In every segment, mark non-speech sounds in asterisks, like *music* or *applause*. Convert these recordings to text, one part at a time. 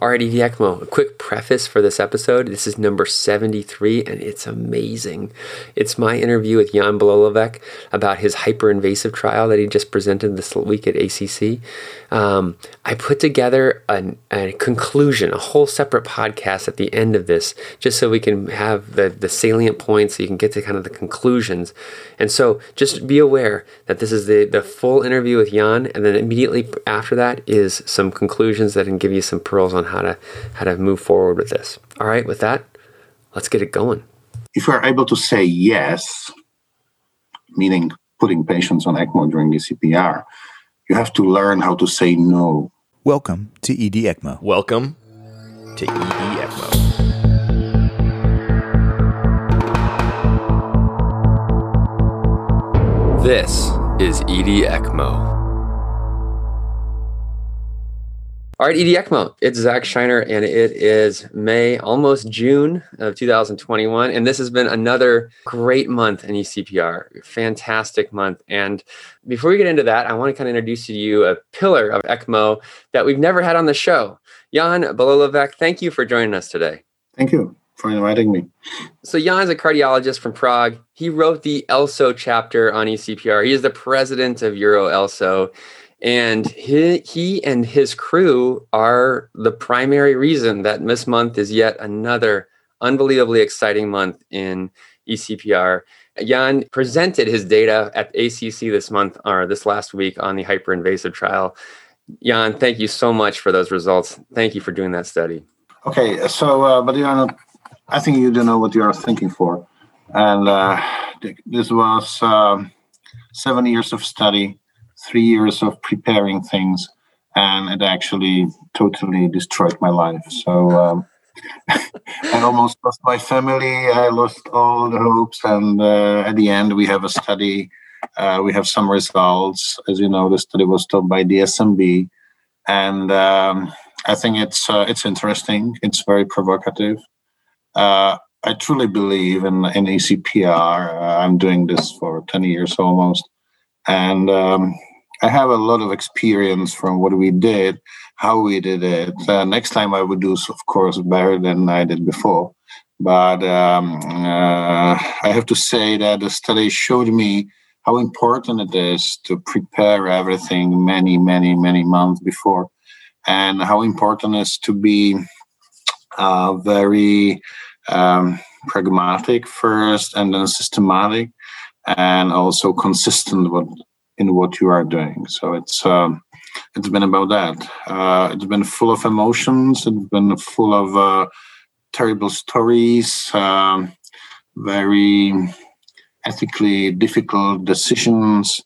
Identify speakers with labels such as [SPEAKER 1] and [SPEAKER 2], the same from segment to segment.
[SPEAKER 1] Alrighty, ECMO, a quick preface for this episode. This is number 73, and it's amazing. It's my interview with Jan Bělohlávek about his hyperinvasive trial that he just presented this week at ACC. Um, I put together a, a, conclusion, a whole separate podcast at the end of this, just so we can have the, the salient points so you can get to kind of the conclusions. And so just be aware that this is the, the full interview with Jan, and then immediately after that is some conclusions that can give you some pearls on how to how to move forward with this. All right, with that, let's get it going.
[SPEAKER 2] If you are able to say yes, meaning putting patients on ECMO during ECPR, you have to learn how to say no.
[SPEAKER 3] Welcome to ED ECMO.
[SPEAKER 4] Welcome to ED ECMO.
[SPEAKER 1] This is ED ECMO. All right, ED ECMO. It's Zack Shinar, and it is May, almost June of 2021. And this has been another great month in ECPR. Fantastic month. And before we get into that, I want to kind of introduce to you a pillar of ECMO that we've never had on the show. Jan Bělohlávek, thank you for joining us today.
[SPEAKER 2] Thank you for inviting me.
[SPEAKER 1] So Jan is a cardiologist from Prague. He wrote the ELSO chapter on ECPR. He is the president of Euro ELSO and he, he and his crew are the primary reason that this month is yet another unbelievably exciting month in ECPR. Jan presented his data at ACC this month or this last week on the hyperinvasive trial. Jan, thank you so much for those results. Thank you for doing that study.
[SPEAKER 2] Okay, so uh, but Jan, I think you don't know what you are thinking for, and uh, this was uh, seven years of study three years of preparing things, and it actually totally destroyed my life. So um, *laughs* I almost lost my family. I lost all the hopes, and uh, at the end, we have a study. Uh, we have some results. As you know, the study was done by DSMB, and um, I think it's uh, it's interesting. It's very provocative. Uh, I truly believe in in ECPR. Uh, I'm doing this for ten years almost, and um, I have a lot of experience from what we did, how we did it. Uh, next time I would do, of course, better than I did before. But um, uh, I have to say that the study showed me how important it is to prepare everything many, many, many months before, and how important it is to be uh, very um, pragmatic first and then systematic and also consistent with in what you are doing. So it's um, it's been about that. Uh, it's been full of emotions. It's been full of uh, terrible stories, um, very ethically difficult decisions,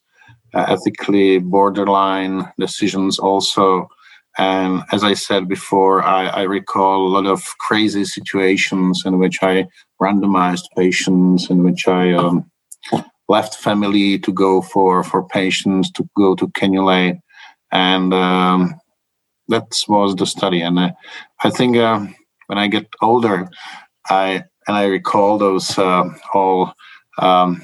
[SPEAKER 2] uh, ethically borderline decisions also. And as I said before, I, I, recall a lot of crazy situations in which I randomized patients, in which I um, left family to go for for patients to go to cannulate, and um, that was the study. And I, I think uh, when I get older, I and I recall those uh, all um,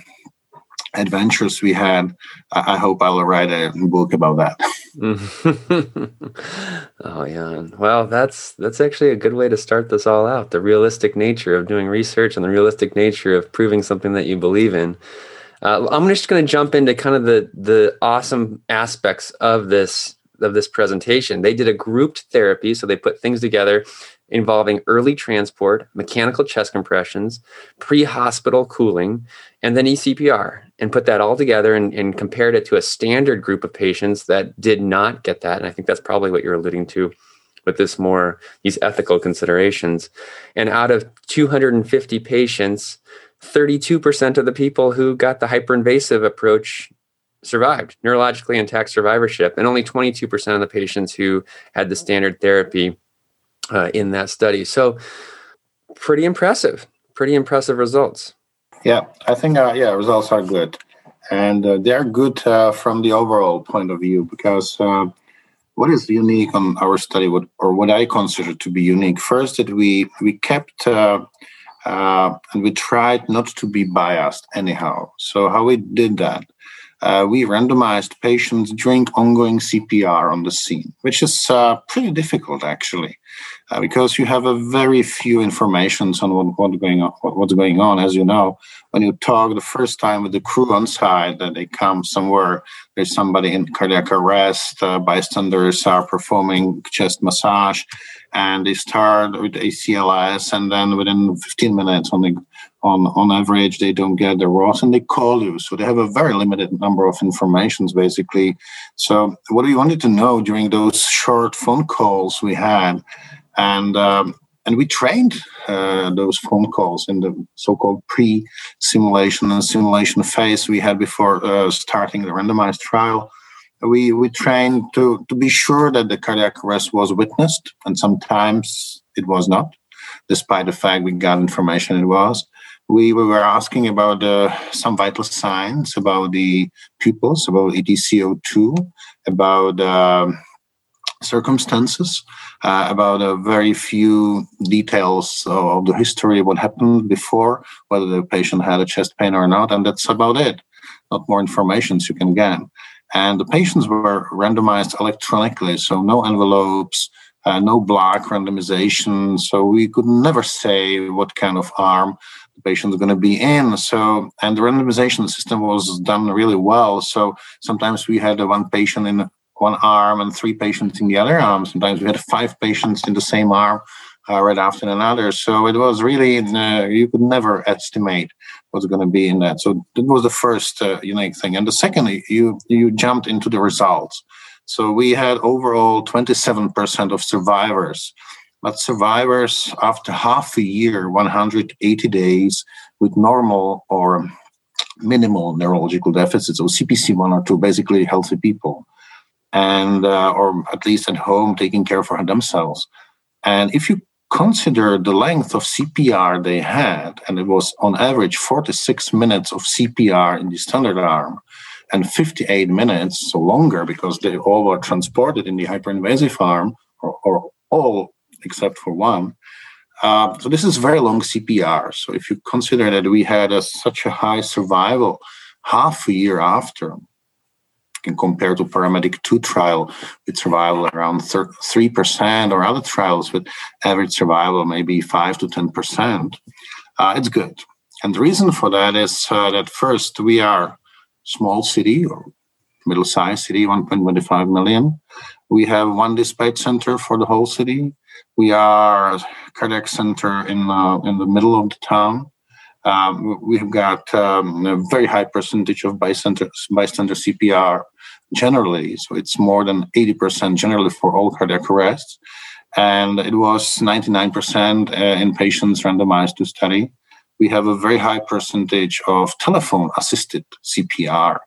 [SPEAKER 2] adventures we had. I, I, hope I'll write a book about that. *laughs* *laughs*
[SPEAKER 1] oh yeah. Well, that's that's actually a good way to start this all out. The realistic nature of doing research and the realistic nature of proving something that you believe in. Uh, I'm just going to jump into kind of the the awesome aspects of this of this presentation. They did a grouped therapy, so they put things together involving early transport, mechanical chest compressions, pre-hospital cooling, and then ECPR, and put that all together and, and compared it to a standard group of patients that did not get that. And I think that's probably what you're alluding to with this more these ethical considerations. And out of 250 patients, 32% of the people who got the hyperinvasive approach survived, neurologically intact survivorship, and only 22% of the patients who had the standard therapy uh, in that study. So, pretty impressive, pretty impressive results.
[SPEAKER 2] Yeah, I think, uh, yeah, results are good. And uh, they're good uh, from the overall point of view because uh, what is unique on our study, what, or what I consider to be unique, first that we we kept uh, and we tried not to be biased anyhow. So how we did that? uh, we randomized patients during ongoing CPR on the scene, which is uh, pretty difficult actually, uh, because you have a very few informations on what, what's going on. What's going on, as you know, when you talk the first time with the crew on site, that they come somewhere, there's somebody in cardiac arrest, uh, bystanders are performing chest massage, and they start with ACLS, and then within 15 minutes, on the on on average they don't get the ROSC and they call you. So they have a very limited number of informations basically. So what we wanted to know during those short phone calls we had and um, and we trained uh, those phone calls in the so-called pre-simulation and simulation phase we had before uh, starting the randomized trial we we trained to to be sure that the cardiac arrest was witnessed and sometimes it was not despite the fact we got information it was we were asking about uh, some vital signs about the pupils, about ETCO2, about uh, circumstances, uh, about a very few details of the history what happened before, whether the patient had a chest pain or not, and that's about it. Not more information you can get. And the patients were randomized electronically, so no envelopes, uh, no block randomization. So we could never say what kind of arm the patient is going to be in. So, and the randomization system was done really well. So sometimes we had one patient in one arm and three patients in the other arm. Sometimes we had five patients in the same arm uh, right after another. So it was really, uh, you could never estimate what's going to be in that. So that was the first uh, unique thing. And the second, you, you jumped into the results. So we had overall 27% of survivors but survivors after half a year, 180 days with normal or minimal neurological deficits, or CPC one or two, basically healthy people, and uh, or at least at home taking care for themselves. And if you consider the length of CPR they had, and it was on average 46 minutes of CPR in the standard arm, and 58 minutes, so longer because they all were transported in the hyperinvasive arm, or, or all except for one. Uh, so this is very long CPR. So if you consider that we had a, such a high survival half a year after, can compare to paramedic 2 trial with survival around 3% or other trials with average survival maybe 5 to 10%, uh, it's good. And the reason for that is uh, that first, we are small city or middle-sized city, 1.25 million. We have one dispatch center for the whole city. We are cardiac center in uh, in the middle of the town. Um, we've got um, a very high percentage of bystander, bystander CPR generally, so it's more than 80% generally for all cardiac arrests. And it was 99% uh, in patients randomized to study. We have a very high percentage of telephone assisted CPR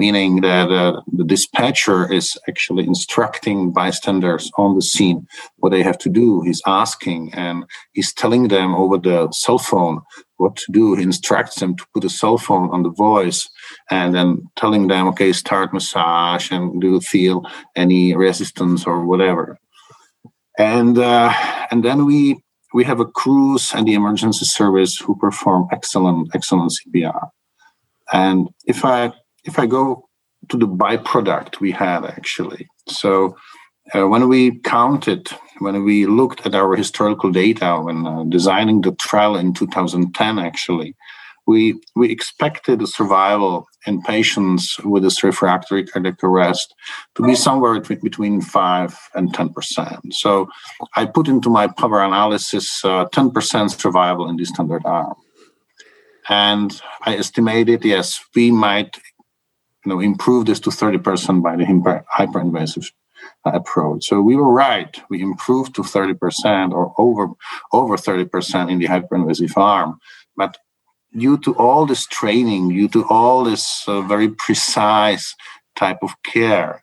[SPEAKER 2] meaning that uh, the dispatcher is actually instructing bystanders on the scene what they have to do. He's asking and he's telling them over the cell phone what to do. He instructs them to put a cell phone on the voice and then telling them, okay, start massage and do you feel any resistance or whatever. And uh, and then we we have a crews and the emergency service who perform excellent excellent CPR. And if I if I go to the byproduct we had actually, so uh, when we counted, when we looked at our historical data when uh, designing the trial in 2010, actually, we we expected the survival in patients with this refractory cardiac arrest to be somewhere between five and ten percent. So I put into my power analysis uh, ten percent survival in the standard arm, and I estimated yes we might you know, improve this to 30% by the hyperinvasive approach. So we were right. We improved to 30% or over over 30% in the hyperinvasive arm. But due to all this training, due to all this uh, very precise type of care,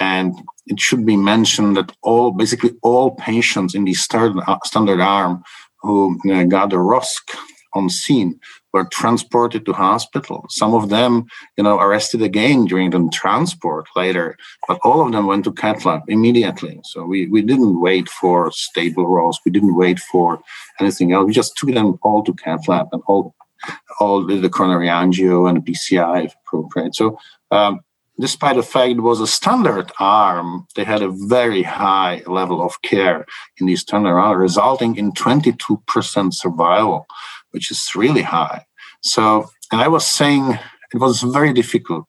[SPEAKER 2] and it should be mentioned that all basically all patients in the standard, standard arm who uh, got the ROSC on scene were transported to hospital. Some of them, you know, arrested again during the transport later, but all of them went to cath lab immediately. So we, we didn't wait for stable ROSC. We didn't wait for anything else. We just took them all to cath lab and all all the coronary angio and PCI if appropriate. So um, despite the fact it was a standard arm, they had a very high level of care in these standard arm, resulting in 22% survival, which is really high. So, and I was saying it was very difficult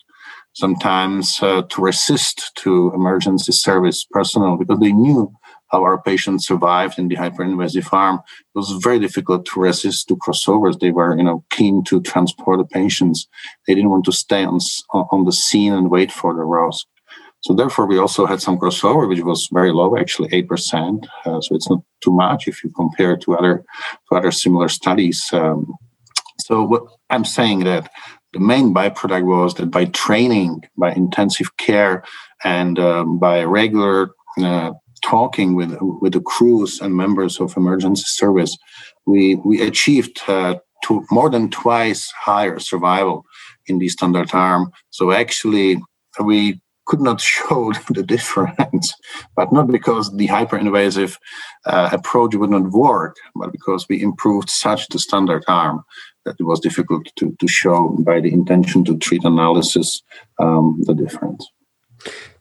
[SPEAKER 2] sometimes uh, to resist to emergency service personnel because they knew how our patients survived in the hyperinvasive arm. It was very difficult to resist to crossovers. They were, you know, keen to transport the patients. They didn't want to stay on, on the scene and wait for the ROSC. So therefore, we also had some crossover, which was very low, actually eight percent. Uh, so it's not too much if you compare to other to other similar studies. Um, so what I'm saying that the main byproduct was that by training, by intensive care, and um, by regular uh, talking with with the crews and members of emergency service, we we achieved uh, to more than twice higher survival in the standard arm. So actually, we could not *laughs* show the difference, *laughs* but not because the hyperinvasive uh, approach would not work, but because we improved such the standard arm that it was difficult to, to show by the intention to treat analysis um, the difference.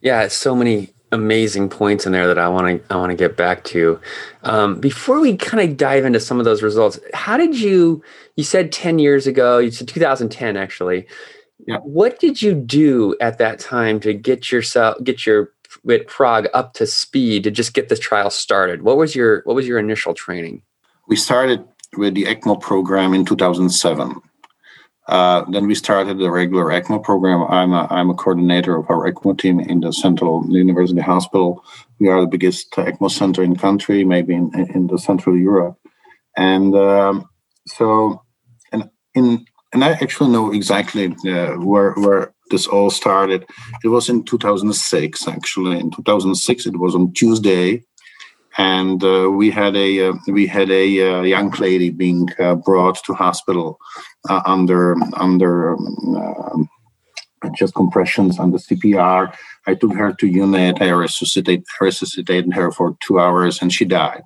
[SPEAKER 1] Yeah, so many amazing points in there that I want to I want to get back to. Um, before we kind of dive into some of those results, how did you? You said ten years ago. You said 2010 actually. Yeah. What did you do at that time to get yourself get your with Prague up to speed to just get this trial started? What was your what was your initial training?
[SPEAKER 2] We started with the ECMO program in 2007. Uh, then we started the regular ECMO program. I'm a, I'm a coordinator of our ECMO team in the Central University Hospital. We are the biggest ECMO center in the country, maybe in, in the Central Europe. And um, so, and in and I actually know exactly uh, where where this all started. It was in 2006. Actually, in 2006, it was on Tuesday and uh, we had a uh, we had a uh, young lady being uh, brought to hospital uh, under under um, just compressions under CPR. I took her to unit. I resuscitate, resuscitated her for two hours, and she died.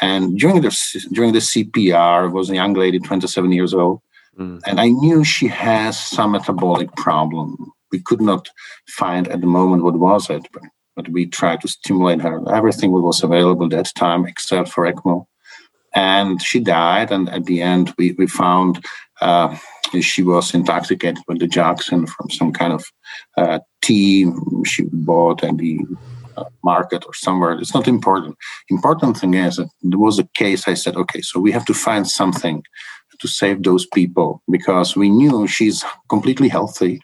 [SPEAKER 2] And during the during the CPR was a young lady, 27 years old, mm. and I knew she has some metabolic problem. We could not find at the moment what was it, but but we tried to stimulate her. Everything was available that time except for ECMO. And she died. And at the end, we, we found uh, she was intoxicated with the Jackson from some kind of uh, tea she bought at the uh, market or somewhere. It's not important. Important thing is that there was a case. I said, okay, so we have to find something to save those people because we knew she's completely healthy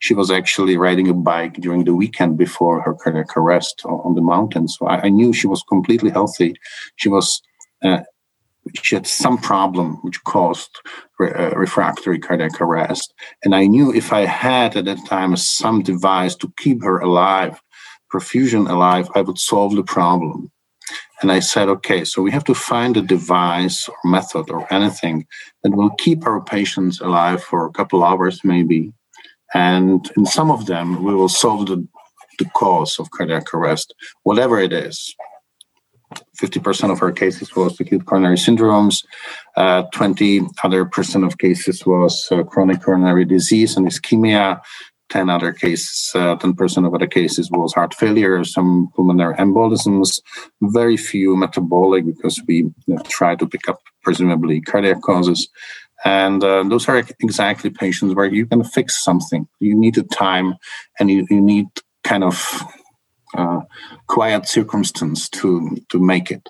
[SPEAKER 2] she was actually riding a bike during the weekend before her cardiac arrest on the mountain. So I, I knew she was completely healthy. She was. Uh, she had some problem which caused re- uh, refractory cardiac arrest. And I knew if I had at that time some device to keep her alive, perfusion alive, I would solve the problem. And I said, okay, so we have to find a device or method or anything that will keep our patients alive for a couple hours, maybe, and in some of them, we will solve the, the cause of cardiac arrest, whatever it is. 50% of our cases was acute coronary syndromes. Uh, 20 other percent of cases was uh, chronic coronary disease and ischemia. 10 other cases, uh, 10% of other cases was heart failure, some pulmonary embolisms, very few metabolic because we try to pick up presumably cardiac causes. And uh, those are exactly patients where you can fix something. You need the time and you, you need kind of uh, quiet circumstance to, to make it.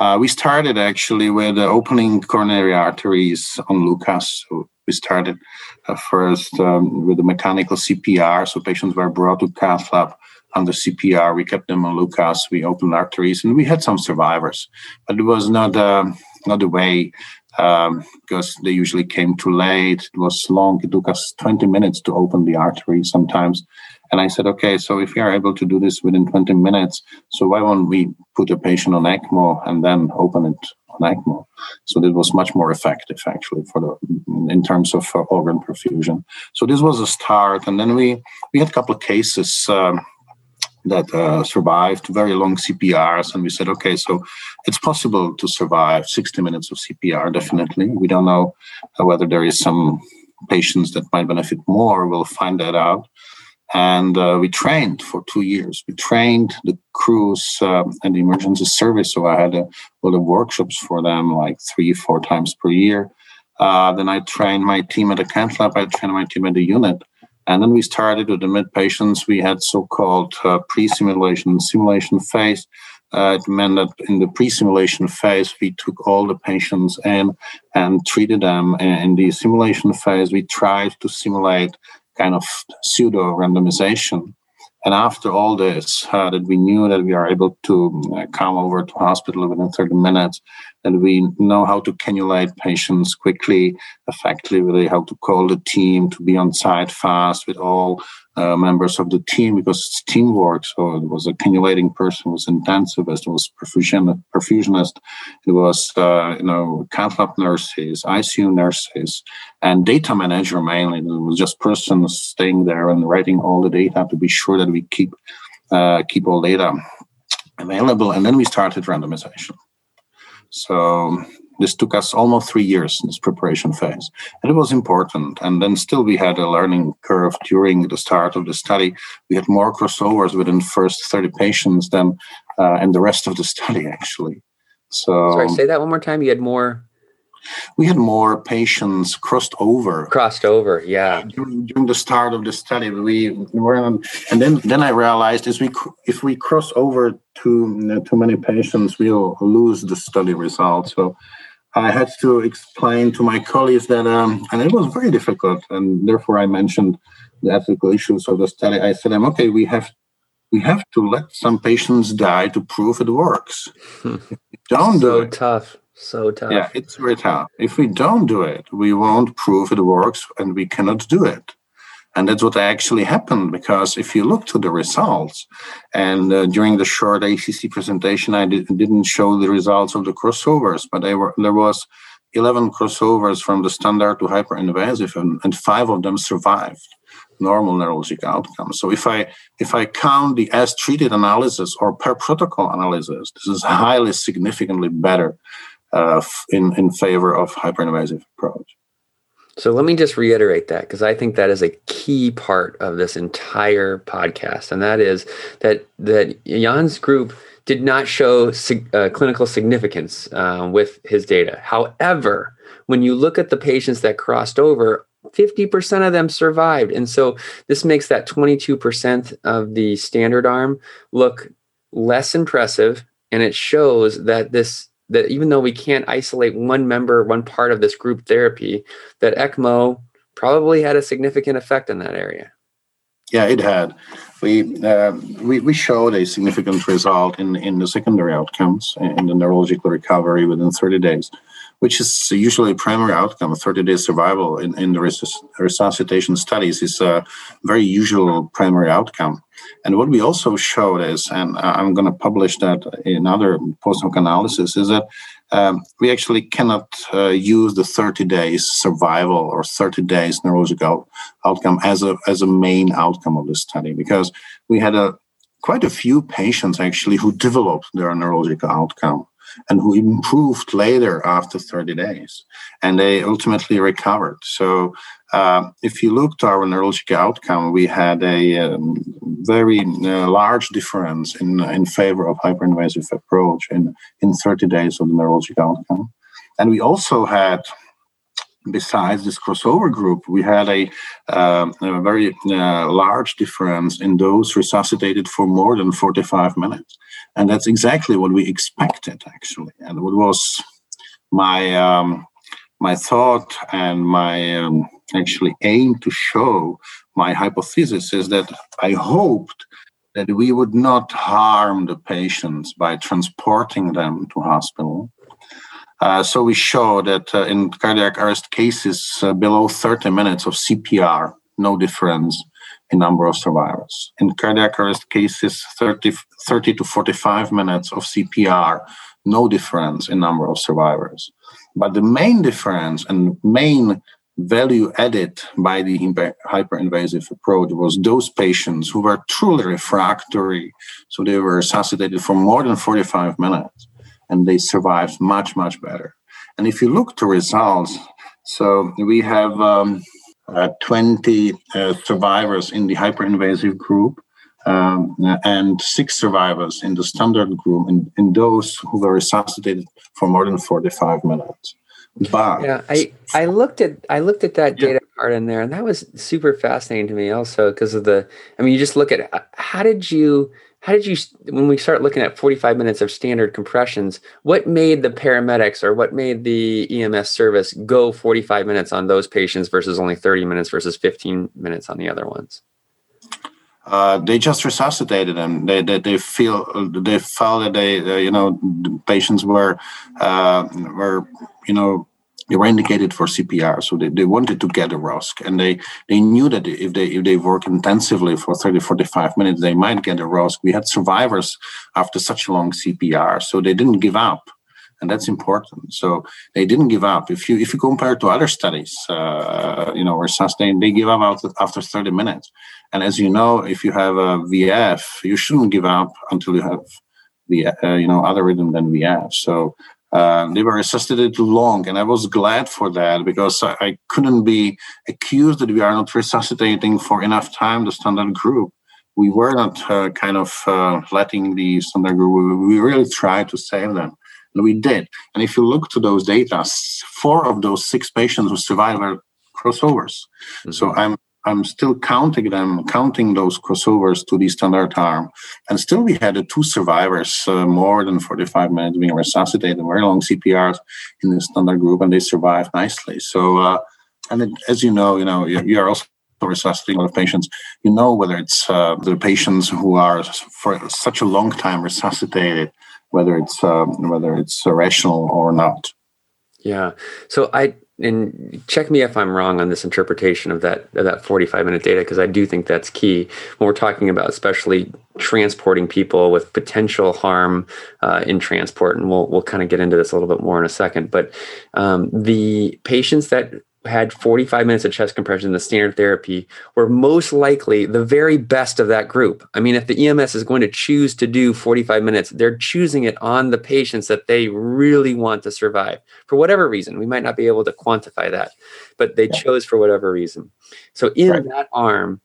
[SPEAKER 2] Uh, we started actually with opening coronary arteries on Lucas. So we started uh, first um, with the mechanical CPR. So patients were brought to cath lab under CPR. We kept them on Lucas. We opened arteries, and we had some survivors, but it was not uh, not the way um, because they usually came too late. It was long. It took us 20 minutes to open the artery sometimes. And I said, okay, so if we are able to do this within 20 minutes, so why won't we put a patient on ECMO and then open it on ECMO? So this was much more effective actually for the in terms of uh, organ perfusion. So this was a start, and then we we had a couple of cases. Um, that uh, survived very long CPRs, and we said, okay, so it's possible to survive 60 minutes of CPR. Definitely, we don't know whether there is some patients that might benefit more. We'll find that out. And uh, we trained for two years. We trained the crews um, and the emergency service. So I had a lot of workshops for them, like three, four times per year. Uh, then I trained my team at the cath lab. I trained my team at the unit. And then we started with the mid patients. We had so-called uh, pre-simulation simulation phase. Uh, it meant that in the pre-simulation phase, we took all the patients in and treated them. In the simulation phase, we tried to simulate kind of pseudo randomization. And after all this, uh, that we knew that we are able to uh, come over to hospital within 30 minutes, that we know how to cannulate patients quickly, effectively, how to call the team to be on site fast with all uh, members of the team because it's teamwork. So it was a cannulating person, was intensivist, it was perfusion, perfusionist, it was uh, you know cath lab nurses, ICU nurses, and data manager mainly. It was just persons staying there and writing all the data to be sure that we keep uh, keep all data available. And then we started randomization. So this took us almost three years in this preparation phase. And it was important. And then still we had a learning curve during the start of the study. We had more crossovers within the first 30 patients than uh, in the rest of the *laughs* study actually. So
[SPEAKER 1] sorry say that one more time. You had more
[SPEAKER 2] we had more patients crossed over.
[SPEAKER 1] Crossed over yeah.
[SPEAKER 2] During, during the start of the study we were on, and then then i realized is we if we cross over too too many patients we'll lose the study results. So I had to explain to my colleagues that, um, and it was very difficult, and therefore I mentioned the ethical issues of the study. I said, "I'm okay. We have we have to let some patients die to prove it works.
[SPEAKER 1] don't so do it. tough, so tough.
[SPEAKER 2] Yeah, it's very tough. If we don't do it, we won't prove it works, and we cannot do it. And that's what actually happened because if you look to the results, and uh, during the short ACC presentation, I did, not show the results of the crossovers, but there were, there was 11 crossovers from the standard to hyperinvasive, and, and five of them survived normal neurologic outcomes. So if I if I count the as treated analysis or per protocol analysis, this is highly significantly better uh, in in favor of hyperinvasive approach.
[SPEAKER 1] So let me just reiterate that because I think that is a key part of this entire podcast, and that is that that Jan's group did not show uh, clinical significance uh, with his data. However, when you look at the patients that crossed over, 50% of them survived. And so this makes that 22% of the standard arm look less impressive. And it shows that this that even though we can't isolate one member, one part of this group therapy, that ECMO probably had a significant effect in that area.
[SPEAKER 2] Yeah, it had. We uh, we, we showed a significant result in in the secondary outcomes in the neurological recovery within 30 days, which is usually a primary outcome. 30 day survival in, in the resuscitation studies is a very usual primary outcome. And what we also showed is, and I'm going to publish that in other post hoc analysis, is that um, we actually cannot uh, use the 30 days survival or 30 days neurological outcome as a as a main outcome of the study because we had a quite a few patients actually who developed their neurological outcome and who improved later after 30 days and they ultimately recovered so uh, if you look to our neurological outcome we had a um, very uh, large difference in in favor of hyperinvasive approach in in 30 days of the neurological outcome and we also had besides this crossover group, we had a, uh, a very uh, large difference in those resuscitated for more than 45 minutes. And that's exactly what we expected, actually. And what was my um, my thought and my um, actually aim to show my hypothesis is that I hoped that we would not harm the patients by transporting them to hospital uh, so we show that uh, in cardiac arrest cases uh, below 30 minutes of CPR, no difference in number of survivors. In cardiac arrest cases, 30, 30 to 45 minutes of CPR, no difference in number of survivors. But the main difference and main value added by the hyperinvasive approach was those patients who were truly refractory. So they were resuscitated for more than 45 minutes and they survived much, much better. And if you look to results, so we have um, uh, 20 uh, survivors in the hyperinvasive group um, and six survivors in the standard group, in, in those who were resuscitated for more than 45 minutes.
[SPEAKER 1] But yeah, I, I looked at I looked at that data part in there, and that was super fascinating to me. Also, because of the, I mean, you just look at uh, how did you how did you when we start looking at 45 minutes of standard compressions what made the paramedics or what made the ems service go 45 minutes on those patients versus only 30 minutes versus 15 minutes on the other ones
[SPEAKER 2] uh, they just resuscitated them. They, they, they feel they felt that they uh, you know the patients were uh, were you know they were indicated for CPR, so they, they wanted to get a ROSC, and they they knew that if they if they work intensively for 30 45 minutes, they might get a ROSC. We had survivors after such a long CPR, so they didn't give up and that's important. So they didn't give up. If you if you compare to other studies, uh, you know, where sustain they give up after, after 30 minutes. And as you know, if you have a VF, you shouldn't give up until you have the uh, you know other rhythm than VF. So uh, they were resuscitated too long, and I was glad for that because I, I couldn't be accused that we are not resuscitating for enough time the standard group we were not uh, kind of uh, letting the standard group. We really tried to save them. And we did. And if you look to those data, four of those six patients who survived were crossovers. Mm-hmm. So I'm I'm still counting them, counting those crossovers to the standard arm. And still, we had two survivors, uh, more than 45 minutes being resuscitated, very long CPRs in the standard group, and they survived nicely. So, uh, and it, as you know, you know, you are also resuscitating a lot of patients. You know whether it's uh, the patients who are for such a long time resuscitated whether it's um, whether it's rational or not.
[SPEAKER 1] Yeah. So I and check me if I'm wrong on this interpretation of that of that 45 minute data because I do think that's key when we're talking about especially transporting people with potential harm uh, in transport, and we'll we'll kind of get into this a little bit more in a second. But um, the patients that had 45 minutes of chest compression in the standard therapy were most likely the very best of that group. I mean, if the EMS is going to choose to do 45 minutes, they're choosing it on the patients that they really want to survive for whatever reason. We might not be able to quantify that, but they yeah. chose for whatever reason. So, in right. that arm,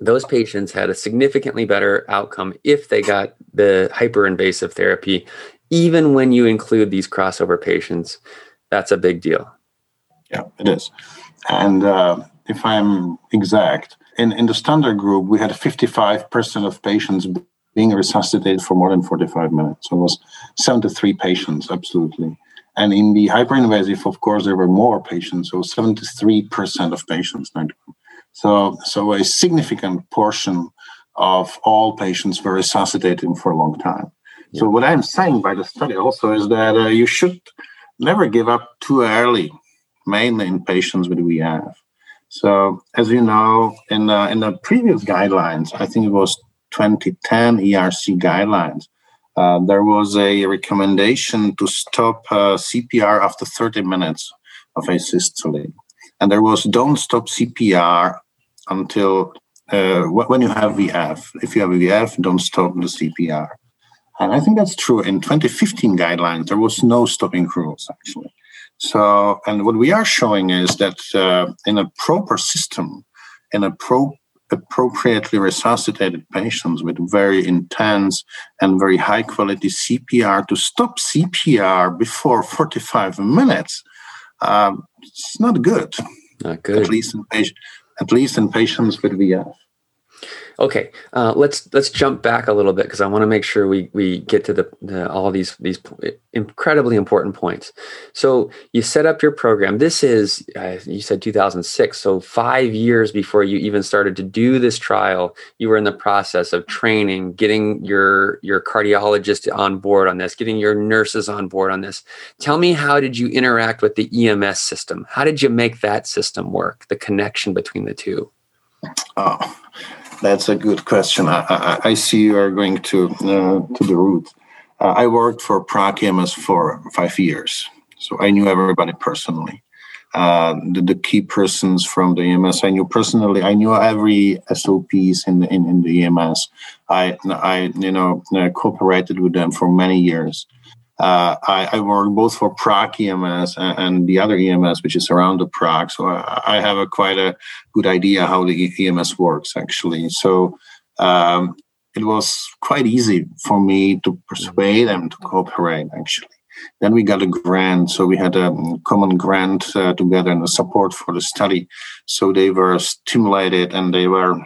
[SPEAKER 1] those patients had a significantly better outcome if they got the hyperinvasive therapy, even when you include these crossover patients. That's a big deal.
[SPEAKER 2] Yeah, it is. And uh, if I'm exact, in, in the standard group, we had 55% of patients being resuscitated for more than 45 minutes. So it was 73 patients, absolutely. And in the hyperinvasive, of course, there were more patients, so 73% of patients. So, so a significant portion of all patients were resuscitated for a long time. Yeah. So what I'm saying by the study also is that uh, you should never give up too early mainly in patients with VF. So, as you know, in the, in the previous guidelines, I think it was 2010 ERC guidelines, uh, there was a recommendation to stop uh, CPR after 30 minutes of asystole. And there was don't stop CPR until uh, when you have VF. If you have VF, don't stop the CPR. And I think that's true. In 2015 guidelines, there was no stopping rules actually. So, and what we are showing is that uh, in a proper system, in a pro- appropriately resuscitated patients with very intense and very high quality CPR, to stop CPR before 45 minutes, um, it's not good.
[SPEAKER 1] Not good.
[SPEAKER 2] At least in, at least in patients with VF.
[SPEAKER 1] Okay, uh, let's let's jump back a little bit because I want to make sure we we get to the, the, all these these incredibly important points. So you set up your program. This is uh, you said 2006, so five years before you even started to do this trial, you were in the process of training, getting your your cardiologist on board on this, getting your nurses on board on this. Tell me how did you interact with the EMS system? How did you make that system work? The connection between the two.
[SPEAKER 2] Oh that's a good question. I, I, I see you are going to uh, to the root. Uh, I worked for Prague EMS for five years, so I knew everybody personally. uh, the, the, key persons from the EMS. I knew personally. I knew every SOPs in the in, in the EMS. I I you know cooperated with them for many years. Uh, I, I work both for Prague EMS and, and, the other EMS, which is around the Prague. So I, I have a quite a good idea how the EMS works actually. So um, it was quite easy for me to persuade them to cooperate actually. Then we got a grant, so we had a common grant uh, together and a support for the study. So they were stimulated and they were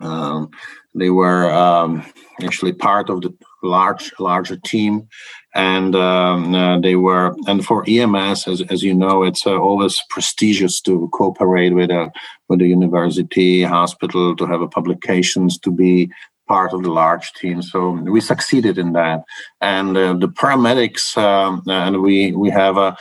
[SPEAKER 2] um, they were um, actually part of the large larger team and um, uh, they were and for EMS as, as you know it's uh, always prestigious to cooperate with a with a university hospital to have a publications to be part of the large team so we succeeded in that and uh, the paramedics um, and we we have a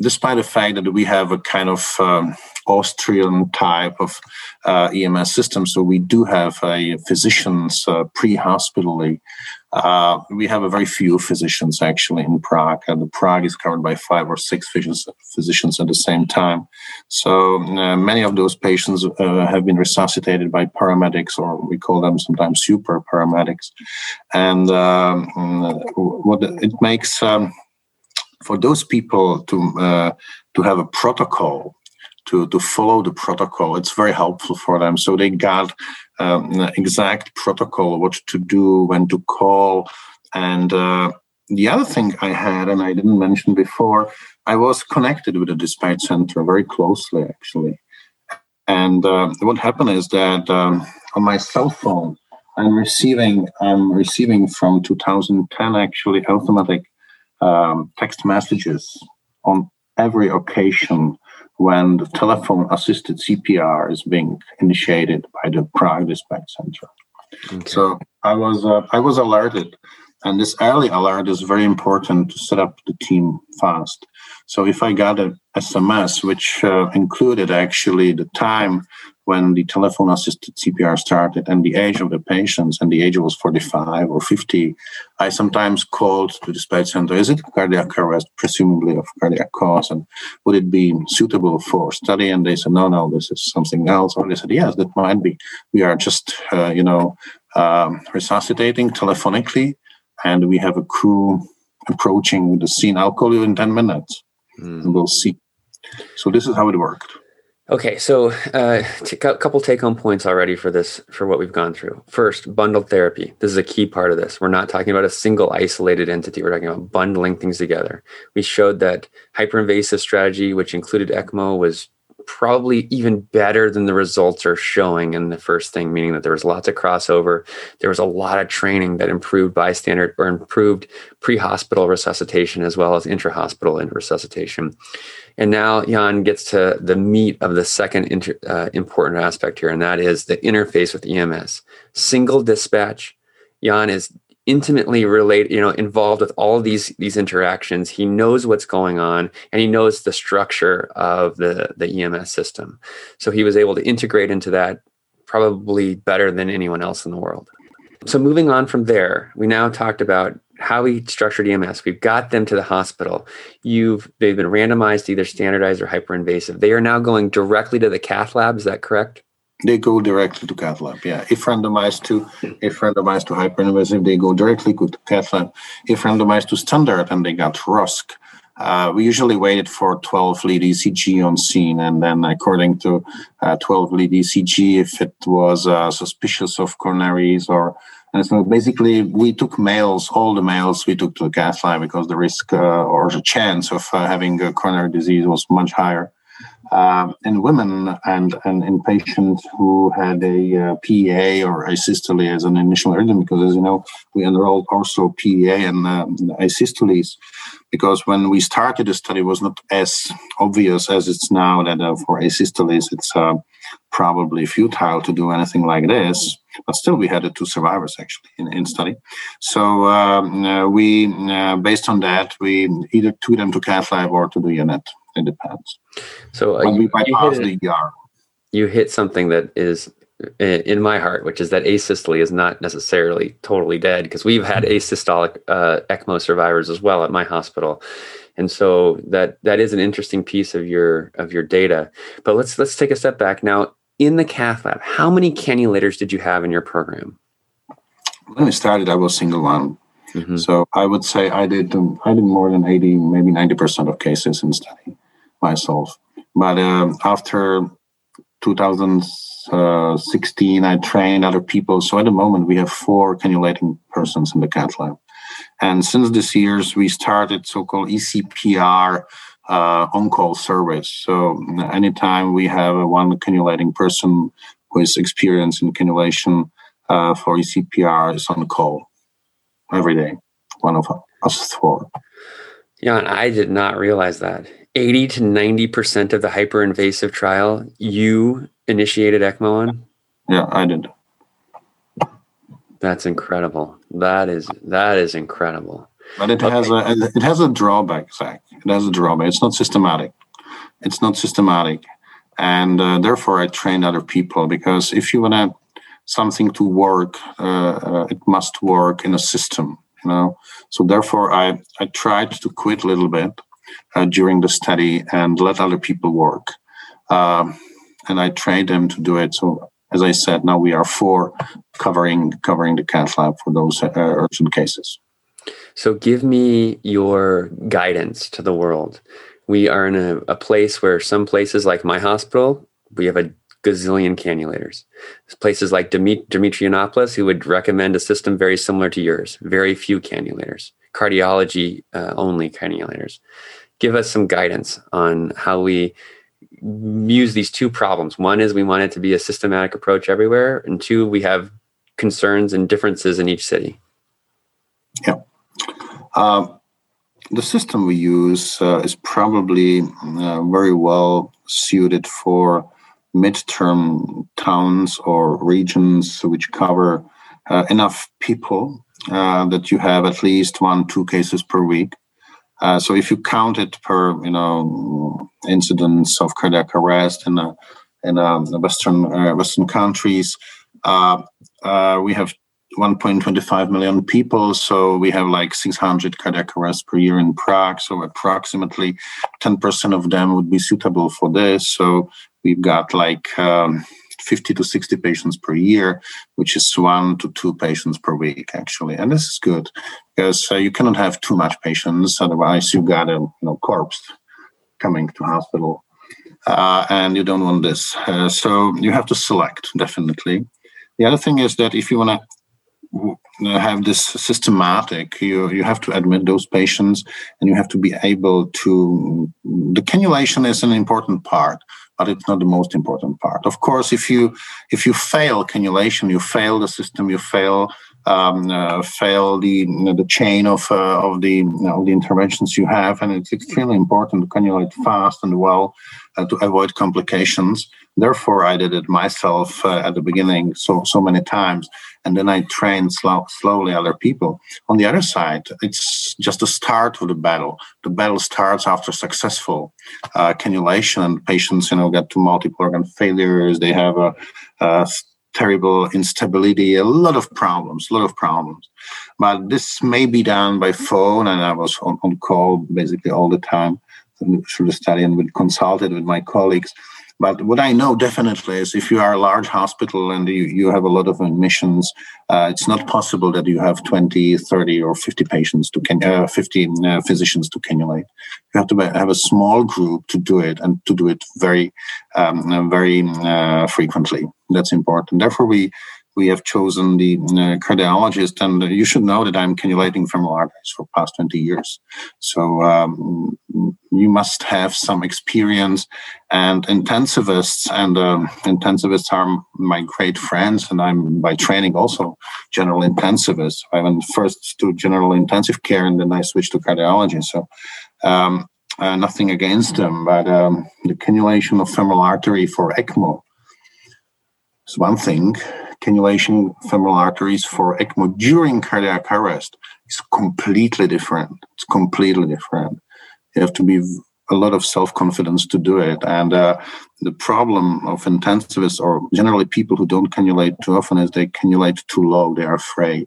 [SPEAKER 2] despite the fact that we have a kind of um, Austrian type of uh, EMS system, so we do have a physicians uh, pre-hospitally. Uh, we have a very few physicians actually in Prague, and Prague is covered by five or six physicians, physicians at the same time. So uh, many of those patients uh, have been resuscitated by paramedics, or we call them sometimes super paramedics. And um, what it makes um, for those people to uh, to have a protocol to to follow the protocol. It's very helpful for them. So they got um, exact protocol what to do when to call. And uh, the other thing i had and i didn't mention before i was connected with the dispatch center very closely actually. And uh, what happened is that um, on my cell phone i'm receiving i'm receiving from 2010 actually automatic um, text messages on every occasion when the telephone assisted CPR is being initiated by the Prague Dispatch Center. Okay. So I was uh, I was alerted, and this early alert is very important to set up the team fast. So if I got an SMS which uh, included actually the time when the telephone assisted CPR started and the age of the patients, and the age was 45 or 50, I sometimes called to the dispatch center, is it cardiac arrest, presumably of cardiac cause, and would it be suitable for study? And they said, no, no, this is something else. Or they said, yes, that might be. We are just, uh, you know, um, resuscitating telephonically, and we have a crew approaching the scene. I'll call you in 10 minutes, mm. and we'll see. So this is how it worked.
[SPEAKER 1] Okay, so uh, a couple take-home points already for this for what we've gone through. First, bundled therapy. This is a key part of this. We're not talking about a single isolated entity. We're talking about bundling things together. We showed that hyperinvasive strategy, which included ECMO, was probably even better than the results are showing in the first thing, meaning that there was lots of crossover. There was a lot of training that improved bystander or improved pre-hospital resuscitation as well as intra-hospital resuscitation. And now Jan gets to the meat of the second inter, uh, important aspect here, and that is the interface with EMS. Single dispatch. Jan is intimately related, you know, involved with all these these interactions. He knows what's going on, and he knows the structure of the the EMS system. So he was able to integrate into that probably better than anyone else in the world. So moving on from there, we now talked about how we structured EMS. We've got them to the hospital. You've they've been randomized, either standardized or hyperinvasive. They are now going directly to the cath lab. Is that correct?
[SPEAKER 2] They go directly to cath lab. Yeah, if randomized to if randomized to hyperinvasive, they go directly to cath lab. If randomized to standard, and they got ROSC. Uh, we usually waited for 12 lead ECG on scene, and then according to uh, 12 lead ECG, if it was uh, suspicious of coronaries or and so basically, we took males, all the males we took to the cath lab because the risk uh, or the chance of uh, having coronary disease was much higher. Um, in women and, and in patients who had a uh, PEA or asystole as an initial rhythm, because as you know, we enrolled also PEA and uh, asystoles, because when we started the study, was not as obvious as it's now that uh, for asystoles, it's uh, probably futile to do anything like this. But still, we had two survivors actually in, in study. So um, uh, we, uh, based on that, we either took them to cath lab or to the unit. It depends.
[SPEAKER 1] So uh, you, we bypass the ER. You hit something that is in my heart, which is that asystole is not necessarily totally dead because we've had asystolic uh, ECMO survivors as well at my hospital, and so that that is an interesting piece of your of your data. But let's let's take a step back now. In the cath lab, how many cannulators did you have in your program?
[SPEAKER 2] When I started, I was single one. Mm-hmm. So I would say I did um, I did more than eighty, maybe ninety percent of cases in study myself. But um, after 2016, I trained other people. So at the moment, we have four cannulating persons in the cath lab. And since this years, we started so-called ECPR uh, on-call service. So anytime we have one cannulating person who is experienced in cannulation uh, for ECPR is on call every day. One of us four.
[SPEAKER 1] And I did not realize that. 80 to 90% of the hyperinvasive trial you initiated ECMO on?
[SPEAKER 2] Yeah, I did.
[SPEAKER 1] That's incredible. That is that is incredible.
[SPEAKER 2] But it okay. has a it has a drawback, Zack. It has a drawback. It's not systematic. It's not systematic, and uh, therefore I train other people because if you want something to work, uh, uh, it must work in a system. You know. So therefore, I I tried to quit a little bit during the study and let other people work. Um, and I trained them to do it. So as I said, now we are four covering covering the cath lab for those uh, urgent cases.
[SPEAKER 1] So give me your guidance to the world. We are in a, a place where some places like my hospital, we have a gazillion cannulators. Places like Yannopoulos, who would recommend a system very similar to yours, very few cannulators, cardiology uh, only cannulators. Give us some guidance on how we use these two problems. One is we want it to be a systematic approach everywhere, and two, we have concerns and differences in each city.
[SPEAKER 2] Yeah. Uh, the system we use uh, is probably uh, very well suited for midterm towns or regions which cover uh, enough people uh, that you have at least one, two cases per week. Uh, so if you count it per, you know, incidence of cardiac arrest in a, in a Western uh, Western countries, uh, uh, we have 1.25 million people. So we have like 600 cardiac arrests per year in Prague. So approximately 10% of them would be suitable for this. So we've got like um, 50 to 60 patients per year, which is one to two patients per week, actually. And this is good because uh, you cannot have too much patients. Otherwise, you got a you know, corpse coming to hospital. Uh, and you don't want this. Uh, so you have to select, definitely. The other thing is that if you want to have this systematic, you, you have to admit those patients and you have to be able to. The cannulation is an important part but it's not the most important part. Of course, if you if you fail cannulation, you fail the system, you fail um, uh, fail the you know, the chain of uh, of the you know, the interventions you have, and it's extremely important to cannulate fast and well uh, to avoid complications. Therefore, I did it myself uh, at the beginning so so many times, and then I trained slow, slowly other people. On the other side, it's just the start of the battle. The battle starts after successful uh, cannulation, and patients, you know, get to multiple organ failures. They have a, a terrible instability, a lot of problems, a lot of problems. But this may be done by phone, and I was on, on call basically all the time through the study and we consulted with my colleagues. But what I know definitely is if you are a large hospital and you, you have a lot of admissions, uh, it's not possible that you have 20, 30, or 50 patients to can, uh, 50 uh, physicians to cannulate. You have to have a small group to do it and to do it very, um, very uh, frequently. That's important. Therefore, we we have chosen the uh, cardiologist, and you should know that I'm cannulating femoral arteries for past 20 years. So um, you must have some experience. And intensivists and uh, intensivists are my great friends, and I'm by training also general intensivist. I went first to general intensive care, and then I switched to cardiology. So. Um, uh, nothing against them, but um, the cannulation of femoral artery for ECMO is one thing cannulation femoral arteries for ECMO during cardiac arrest is completely different. It's completely different. You have to be a lot of self confidence to do it. And uh, the problem of intensivists or generally people who don't cannulate too often is they cannulate too low. They are afraid.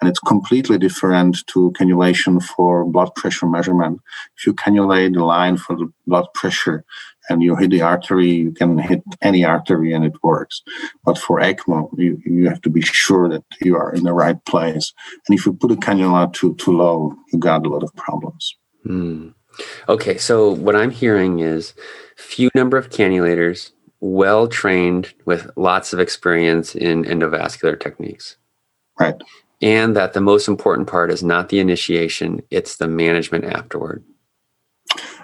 [SPEAKER 2] And it's completely different to cannulation for blood pressure measurement. If you cannulate the line for the blood pressure and you hit the artery, you can hit any artery and it works. But for ECMO, you, you have to be sure that you are in the right place. And if you put a cannula too, too low, you got a lot of problems.
[SPEAKER 1] Hmm. Okay, so what I'm hearing is few number of cannulators, well trained with lots of experience in endovascular techniques.
[SPEAKER 2] Right.
[SPEAKER 1] And that the most important part is not the initiation, it's the management afterward.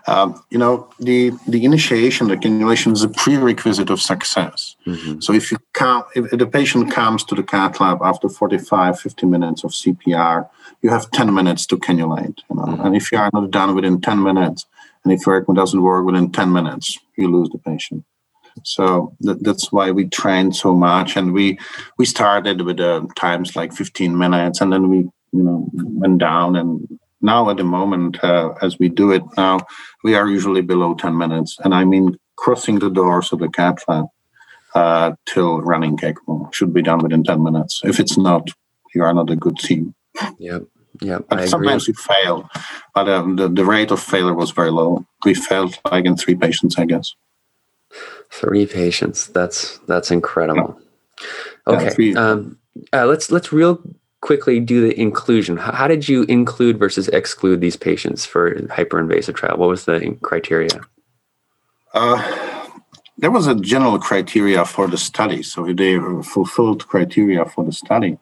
[SPEAKER 2] Um, you know, the the initiation, the cannulation is a prerequisite of success. Mm-hmm. So if you come, if the patient comes to the cath lab after 45, 50 minutes of CPR, you have 10 minutes to cannulate. You know? Mm-hmm. And if you are not done within 10 minutes, and if your ECMO doesn't work within 10 minutes, you lose the patient. So that, that's why we train so much, and we we started with uh, times like 15 minutes, and then we you know went down, and now at the moment uh, as we do it now, we are usually below 10 minutes, and I mean crossing the doors of the cath lab uh, till running ECMO should be done within 10 minutes. If it's not, you are not a good team.
[SPEAKER 1] Yep. Yeah,
[SPEAKER 2] sometimes we fail, but um, the, the rate of failure was very low. We failed like in three patients, I guess.
[SPEAKER 1] Three patients. That's that's incredible. Yeah. Okay. Yeah, um, uh, let's let's real quickly do the inclusion. How, did you include versus exclude these patients for hyperinvasive trial? What was the criteria?
[SPEAKER 2] Uh, there was a general criteria for the study, so they fulfilled criteria for the study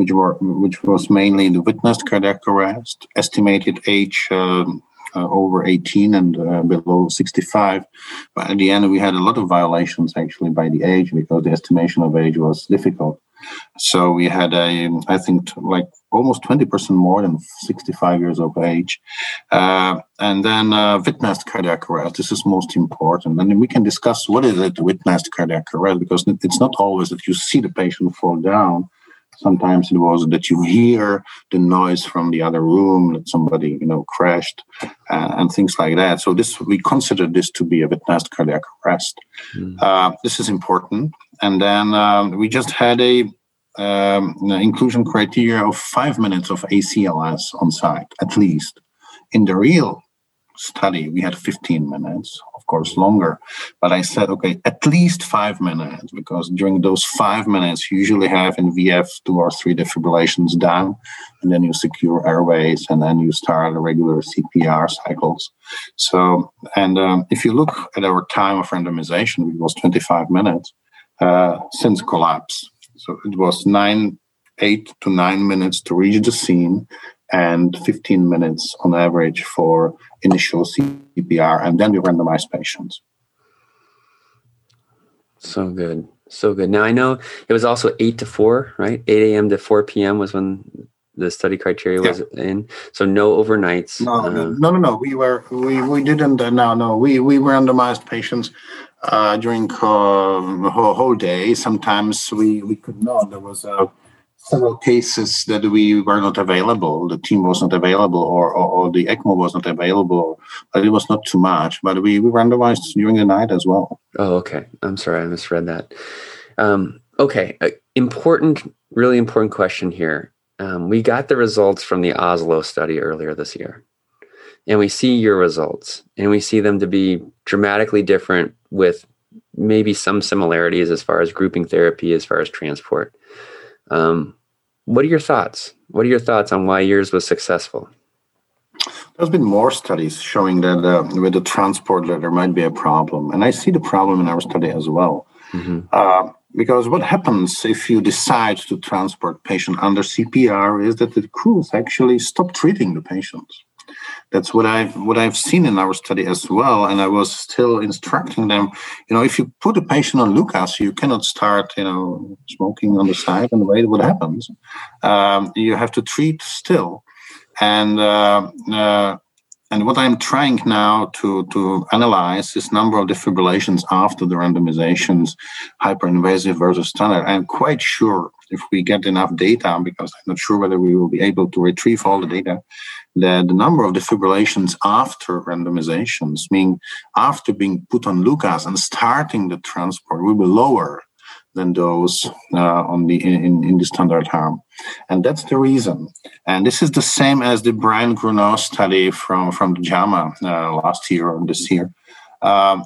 [SPEAKER 2] which were which was mainly the witnessed cardiac arrest, estimated age um, uh, over 18 and uh, below 65. But at the end, we had a lot of violations actually by the age because the estimation of age was difficult. So we had a, I think, like almost 20% more than 65 years of age. Uh, and then uh, witnessed cardiac arrest. This is most important. And we can discuss what is it, witnessed cardiac arrest, because it's not always that you see the patient fall down Sometimes it was that you hear the noise from the other room that somebody you know crashed uh, and things like that. So this we consider this to be a witnessed cardiac arrest. Mm. Uh, this is important. And then um, we just had a um, inclusion criteria of five minutes of ACLS on site at least. In the real study, we had 15 minutes of course longer. But I said, okay, at least five minutes, because during those five minutes, you usually have in VF two or three defibrillations done, and then you secure airways, and then you start regular CPR cycles. So, and um, if you look at our time of randomization, it was 25 minutes since collapse. So it was nine, eight to nine minutes to reach the scene, and 15 minutes on average for initial CPR, and then we randomized patients.
[SPEAKER 1] So good. So good. Now I know it was also 8 to 4, right? 8 a.m. to 4 p.m. was when the study criteria was yeah. in. So no overnights.
[SPEAKER 2] No, uh, no, no, no. We were we we didn't. Uh, no, no. We we randomized patients uh, during uh, whole, whole day. Sometimes we we could not. There was a several cases that we were not available, the team was not available, or, or, or, the ECMO was not available, but it was not too much. But we, we randomized during the night as well.
[SPEAKER 1] Oh, okay. I'm sorry, I misread that. Um, okay, uh, important, really important question here. Um, we got the results from the Oslo study earlier this year, and we see your results, and we see them to be dramatically different with maybe some similarities as far as grouping therapy, as far as transport. Um, what are your thoughts? What are your thoughts on why yours was successful?
[SPEAKER 2] There's been more studies showing that uh, with the transport that there might be a problem, and I see the problem in our study as well. Mm-hmm. Uh, because what happens if you decide to transport patient under CPR is that the crews actually stop treating the patients that's what I've what I've seen in our study as well. And I was still instructing them, you know, if you put a patient on Lucas, you cannot start, you know, smoking on the side and wait what happens. Um, you have to treat still, and uh, uh, and what I'm trying now to to analyze is number of defibrillations after the randomizations, hyperinvasive versus standard. I'm quite sure if we get enough data, because I'm not sure whether we will be able to retrieve all the data, that the number of defibrillations after randomizations, meaning after being put on Lucas and starting the transport, will be lower than those uh, on the in, in the standard arm, and that's the reason. And this is the same as the Brian Grunau study from from the JAMA uh, last year or this year. Um,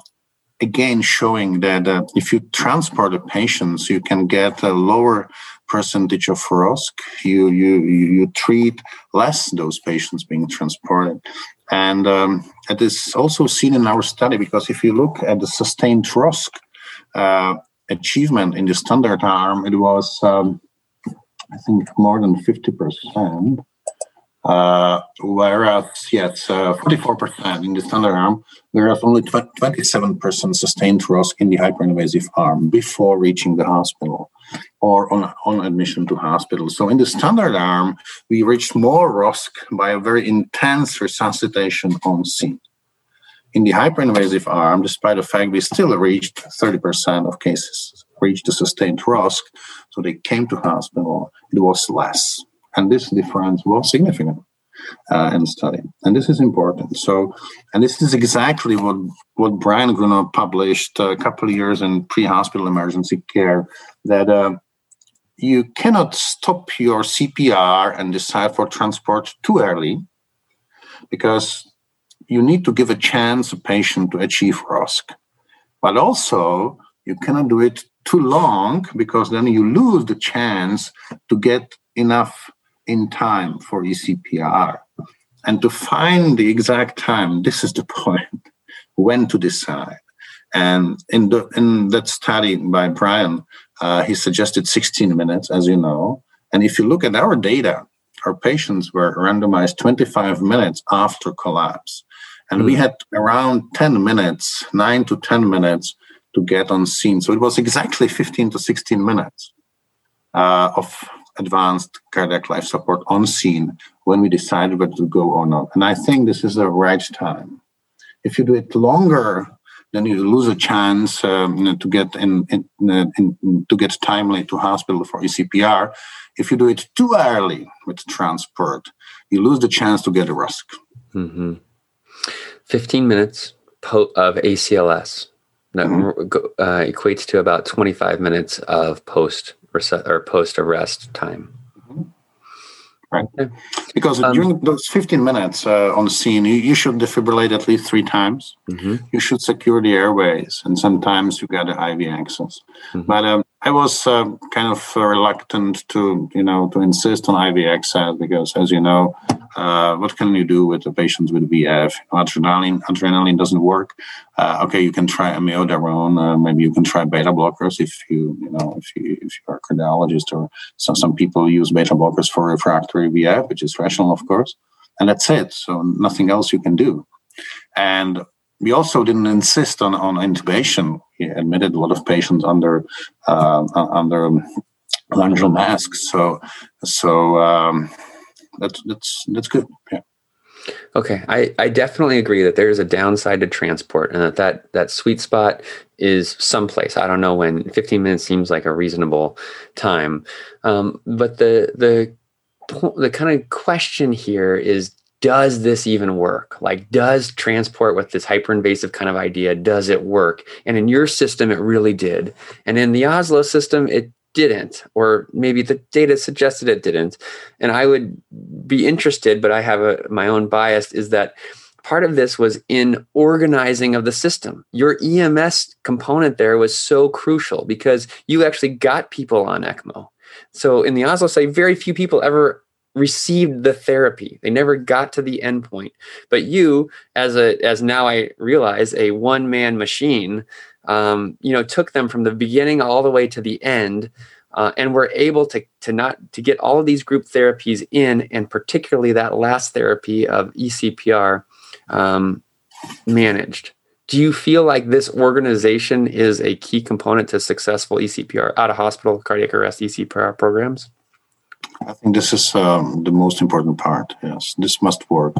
[SPEAKER 2] again, showing that uh, if you transport the patients, you can get a lower percentage of ROSC. You you you treat less those patients being transported, and um, it is also seen in our study because if you look at the sustained ROSC. Uh, achievement in the standard arm, it was, um, I think, more than 50%. Uh, whereas, yes, uh, 44% in the standard arm, whereas only 27% sustained ROSC in the hyperinvasive arm before reaching the hospital or on, on admission to hospital. So in the standard arm, we reached more ROSC by a very intense resuscitation on scene. In the hyperinvasive arm, despite the fact we still reached 30% of cases reached a sustained ROSC, so they came to hospital, it was less. And this difference was significant uh, in the study. And this is important. So, and this is exactly what, what Brian Grunau published a couple of years in pre-hospital emergency care, that uh, you cannot stop your CPR and decide for transport too early because you need to give a chance a patient to achieve ROSC. But also, you cannot do it too long because then you lose the chance to get enough in time for ECPR. And to find the exact time, this is the *laughs* point when to decide. And in, the, in that study by Brian, uh, he suggested 16 minutes, as you know. And if you look at our data, our patients were randomized 25 minutes after collapse. And mm. we hmm. had around 10 minutes, nine to 10 minutes to get on scene. So it was exactly 15 to 16 minutes uh, of advanced cardiac life support on scene when we decided whether to go or not. And I think this is the right time. If you do it longer, then you lose a chance um, to get in, in, in, to get timely to hospital for ECPR. If you do it too early with transport, you lose the chance to get a ROSC.
[SPEAKER 1] Mm-hmm. 15 minutes of ACLS that mm-hmm. uh, equates to about 25 minutes of post or post arrest time.
[SPEAKER 2] Right. Yeah. Because um, during those 15 minutes uh, on the scene, you, you, should defibrillate at least three times. Mm-hmm. You should secure the airways, and sometimes you get the IV access. Mm-hmm. But um, I was uh, kind of reluctant to, you know, to insist on IV access because, as you know, uh, what can you do with the patients with VF? Adrenaline, adrenaline doesn't work. Uh, okay, you can try amiodarone. Uh, maybe you can try beta blockers if you, you know, if you if you are a cardiologist or some some people use beta blockers for refractory VF, which is rational, of course, and that's it. So nothing else you can do. And we also didn't insist on, on intubation. We admitted a lot of patients under uh, under laryngeal masks. So so um, that's that's that's good. Yeah.
[SPEAKER 1] Okay, I, I definitely agree that there is a downside to transport, and that, that that sweet spot is someplace. I don't know when. Fifteen minutes seems like a reasonable time, um, but the the the kind of question here is does this even work? Like, does transport with this hyperinvasive kind of idea, does it work? And in your system, it really did. And in the Oslo system, it didn't, or maybe the data suggested it didn't. And I would be interested, but I have a, my own bias, is that part of this was in organizing of the system. Your EMS component there was so crucial because you actually got people on ECMO. So in the Oslo study, very few people ever received the therapy. They never got to the end point. But you, as a as now I realize, a one man machine, um, you know, took them from the beginning all the way to the end. Uh, and were able to to not to get all of these group therapies in, and particularly that last therapy of ECPR um, managed. Do you feel like this organization is a key component to successful ECPR out of hospital cardiac arrest ECPR programs?
[SPEAKER 2] I think this is um, the most important part. Yes, this must work,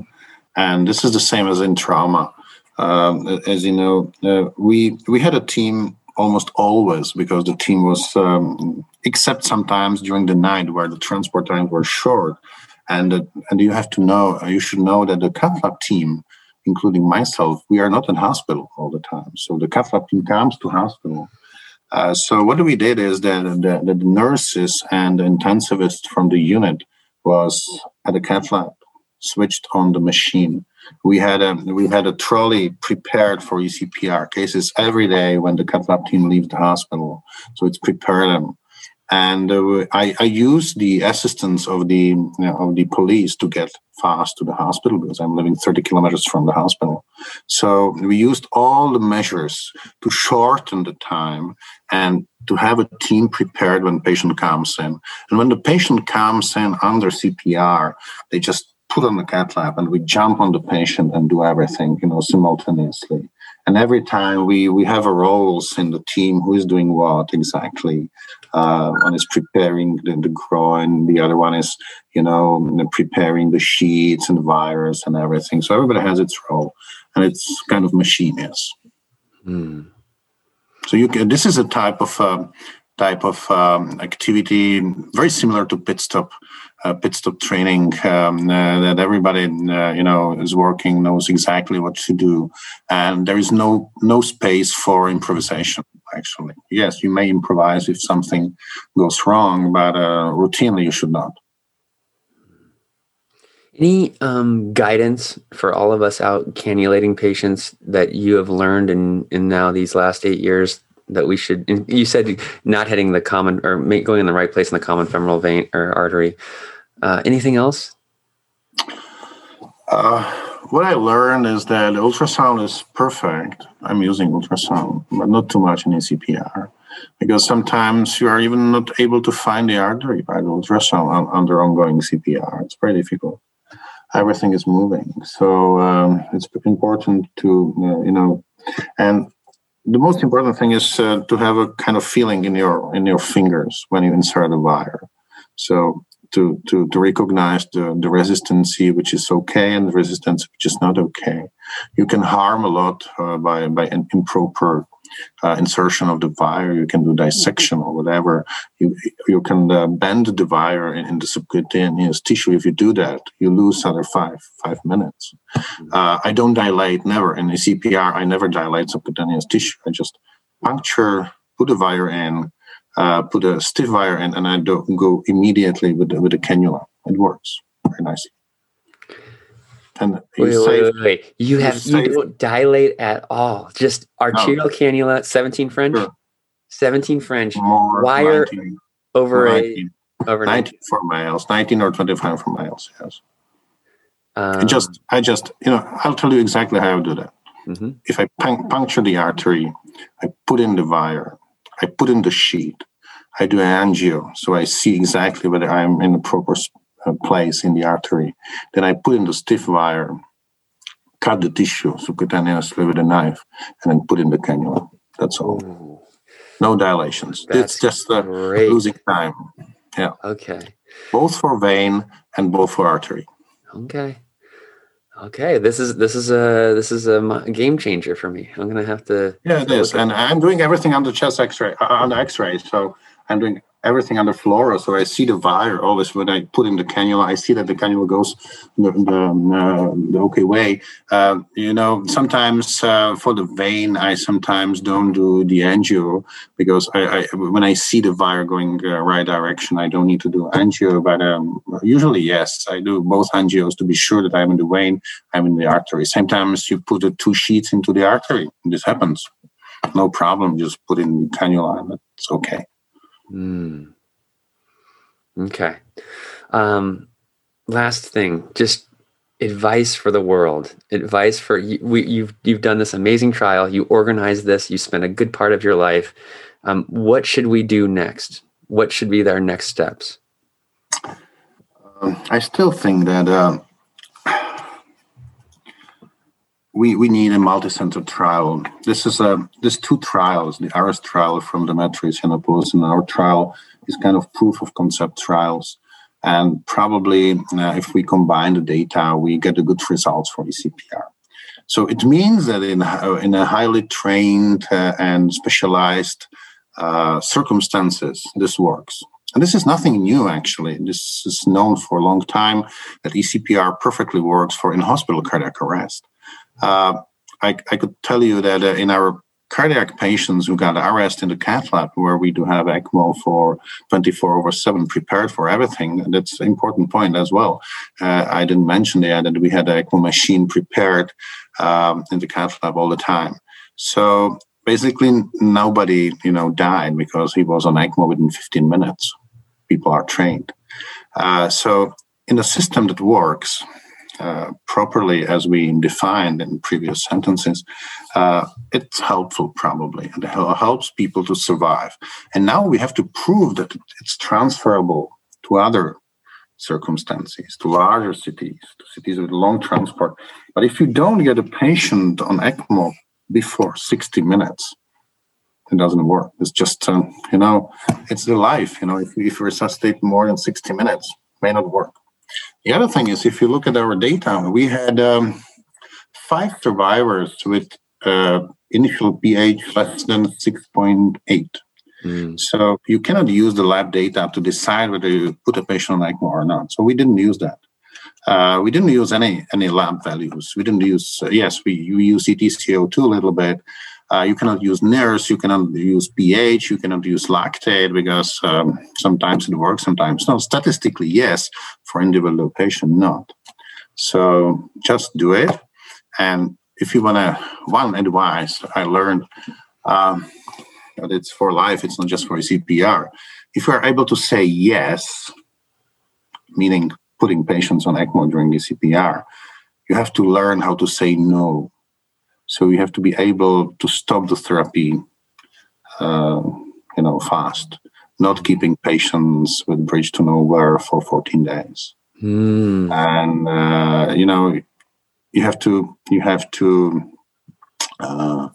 [SPEAKER 2] and this is the same as in trauma. Um, as you know, uh, we we had a team almost always because the team was um, except sometimes during the night where the transport times were short. And uh, and you have to know, you should know that the cath lab team, including myself, we are not in hospital all the time. So the cath lab team comes to hospital. Uh, so what we did is that the, the, nurses and the intensivists from the unit was at the cath lab, switched on the machine we had a we had a trolley prepared for ECPR cases every day when the cath lab team leaves the hospital. So it's prepared them, and uh, I, I used the assistance of the you know, of the police to get fast to the hospital because I'm living 30 kilometers from the hospital. So we used all the measures to shorten the time and to have a team prepared when patient comes in. And when the patient comes in under CPR, they just put on the cath lab and we jump on the patient and do everything, you know, simultaneously. And every time we we have a roles in the team who is doing what exactly. Uh, one is preparing the, the groin, the other one is, you know, preparing the sheets and the virus and everything. So everybody has its role, and it's kind of machine yes. Mm. So you can. This is a type of uh, type of um, activity very similar to pit stop uh, pit stop training um, uh, that everybody uh, you know is working knows exactly what to do. And there is no no space for improvisation actually. Yes you may improvise if something goes wrong but uh, routinely you should not.
[SPEAKER 1] Any um, guidance for all of us out cannulating patients that you have learned in in now these last eight years that we should you said not hitting the common or going in the right place in the common femoral vein or artery uh, anything else?
[SPEAKER 2] Uh, what I learned is that ultrasound is perfect. I'm using ultrasound, but not too much in ECPR because sometimes you are even not able to find the artery by the ultrasound under ongoing CPR. It's very difficult. Everything is moving, so um, it's important to uh, you know, and the most important thing is uh, to have a kind of feeling in your in your fingers when you insert a wire. So to to to recognize the the resistance which is okay and the resistance which is not okay. You can harm a lot uh, by by an improper uh, insertion of the wire. You can do dissection or whatever. You you can uh, bend the wire in, in, the subcutaneous tissue. If you do that, you lose another five five minutes. Uh, I don't dilate. Never in the CPR. I never dilate subcutaneous tissue. I just puncture, put the wire in, uh, put a stiff wire in, and I don't go immediately with the, with a cannula. It works very nicely.
[SPEAKER 1] And wait, wait, wait, wait, You have you, you don't dilate at all. Just arterial no. cannula, 17 French, sure. 17 French More wire 19, over 19, a over
[SPEAKER 2] 19 for miles, 19 or 25 for miles. Yes. Um, I just, I just, you know, I'll tell you exactly how I do that. Mm-hmm. If I puncture the artery, I put in the wire, I put in the sheet. I do an angio, so I see exactly whether I'm in the proper uh, place in the artery. Then I put in the stiff wire, cut the tissue subcutaneously with a knife, and then put in the cannula. That's all. Ooh. No dilations. That's it's just uh, losing time. Yeah.
[SPEAKER 1] Okay.
[SPEAKER 2] Both for vein and both for artery.
[SPEAKER 1] Okay. Okay, this is this is a this is a game changer for me. I'm gonna have to.
[SPEAKER 2] Yeah, it is, and I'm doing everything on the chest X-ray uh, on the X-ray. So I'm doing everything under fluoro. So I see the wire always when I put in the cannula. I see that the cannula goes the, the, uh, the okay way. Uh, you know, sometimes uh, for the vein, I sometimes don't do the angio because I, I when I see the wire going uh, right direction, I don't need to do angio. But um, usually, yes, I do both angios to be sure that I'm in the vein, I'm in the artery. Sometimes you put the two sheets into the artery. This happens. No problem. Just put in the cannula and it's okay.
[SPEAKER 1] Mm. Okay. Um, last thing, just advice for the world. Advice for you. We, you've you've done this amazing trial. You organized this. You spent a good part of your life. Um, what should we do next? What should be our next steps?
[SPEAKER 2] Um, I still think that uh, we, we need a multi-center trial. This is a there's two trials. The ARREST trial from Demetris Yannopoulos and our trial is kind of proof of concept trials. And probably uh, if we combine the data, we get a good results for ECPR. So it means that in, uh, in a highly trained uh, and specialized uh, circumstances this works. And this is nothing new, actually. This is known for a long time that ECPR perfectly works for in hospital cardiac arrest. Uh, I, I, could tell you that uh, in our cardiac patients who got arrest in the cath lab, where we do have ECMO for 24 over 7 prepared for everything, and that's an important point as well. Uh, I didn't mention there that we had an ECMO machine prepared um, in the cath lab all the time. So basically, nobody, you know, died because he was on ECMO within 15 minutes people are trained. Uh, so, in a system that works uh, properly, as we defined in previous sentences, uh, it's helpful probably, and helps people to survive. And now we have to prove that it's transferable to other circumstances, to larger cities, to cities with long transport. But if you don't get a patient on ECMO before 60 minutes, it doesn't work. It's just, um, you know, it's the life. You know, if, if you resuscitate more than 60 minutes, may not work. The other thing is, if you look at our data, we had um, five survivors with uh, initial pH less than 6.8. Mm. So you cannot use the lab data to decide whether you put a patient on ECMO or not. So we didn't use that. Uh, we didn't use any any lab values. We didn't use uh, yes, we, we use ETCO2 a little bit, uh, you cannot use NIRS, you cannot use pH, you cannot use lactate because um, sometimes it works, sometimes no. Statistically, yes. For individual patient, not. So just do it. And if you want to, one advice I learned um, that it's for life, it's not just for CPR. If you are able to say yes, meaning putting patients on ECMO during the CPR, you have to learn how to say no so you have to be able to stop the therapy, uh, you know, fast, not keeping patients with bridge to nowhere for 14 days. Mm. And uh, you know, you have to you have to uh,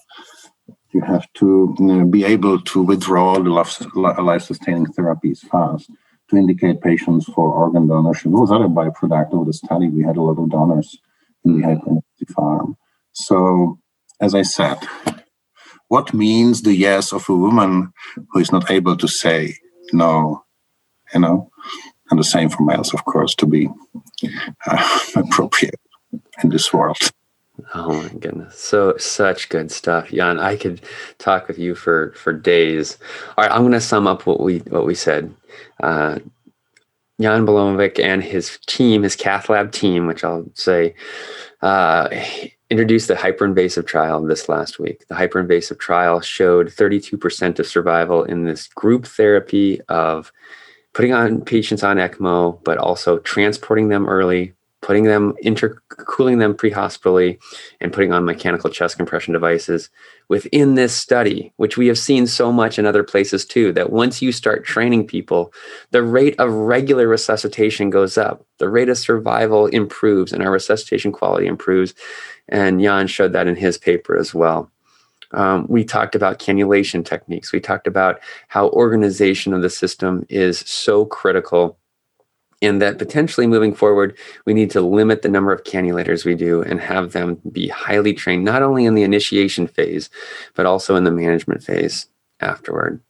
[SPEAKER 2] you have to you know, be able to withdraw the life sustaining therapies fast to indicate patients for organ donation. It was other byproduct of the study. We had a lot of donors in the hyperactive farm. So, as I said, what means the yes of a woman who is not able to say no, you know? And the same for males, of course, to be uh, *laughs* appropriate in this world.
[SPEAKER 1] Oh my goodness. So such good stuff. Jan, I could talk with you for for days. All right, I'm gonna sum up what we what we said. Uh Jan Bělohlávek and his team, his cath lab team, which I'll say, uh, introduced the hyperinvasive trial this last week. The hyperinvasive trial showed 32% of survival in this group therapy of putting on patients on ECMO, but also transporting them early, putting them intercooling them pre-hospitally and putting on mechanical chest compression devices within this study which we have seen so much in other places too that once you start training people the rate of regular resuscitation goes up the rate of survival improves and our resuscitation quality improves and jan showed that in his paper as well um, we talked about cannulation techniques we talked about how organization of the system is so critical and that potentially moving forward, we need to limit the number of cannulators we do and have them be highly trained, not only in the initiation phase, but also in the management phase afterward.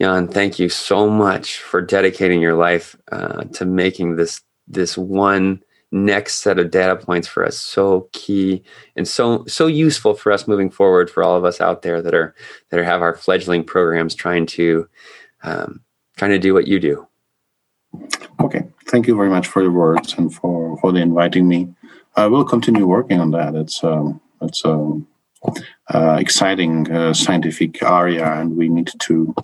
[SPEAKER 1] Jan, thank you so much for dedicating your life uh, to making this this one next set of data points for us so key and so so useful for us moving forward for all of us out there that are that are have our fledgling programs trying to um, trying to do what you do
[SPEAKER 2] Okay, thank you very much for your words and for for the inviting me. I will continue working on that. It's um, it's um, uh, exciting uh, scientific area, and we need to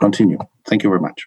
[SPEAKER 2] continue. Thank you very much.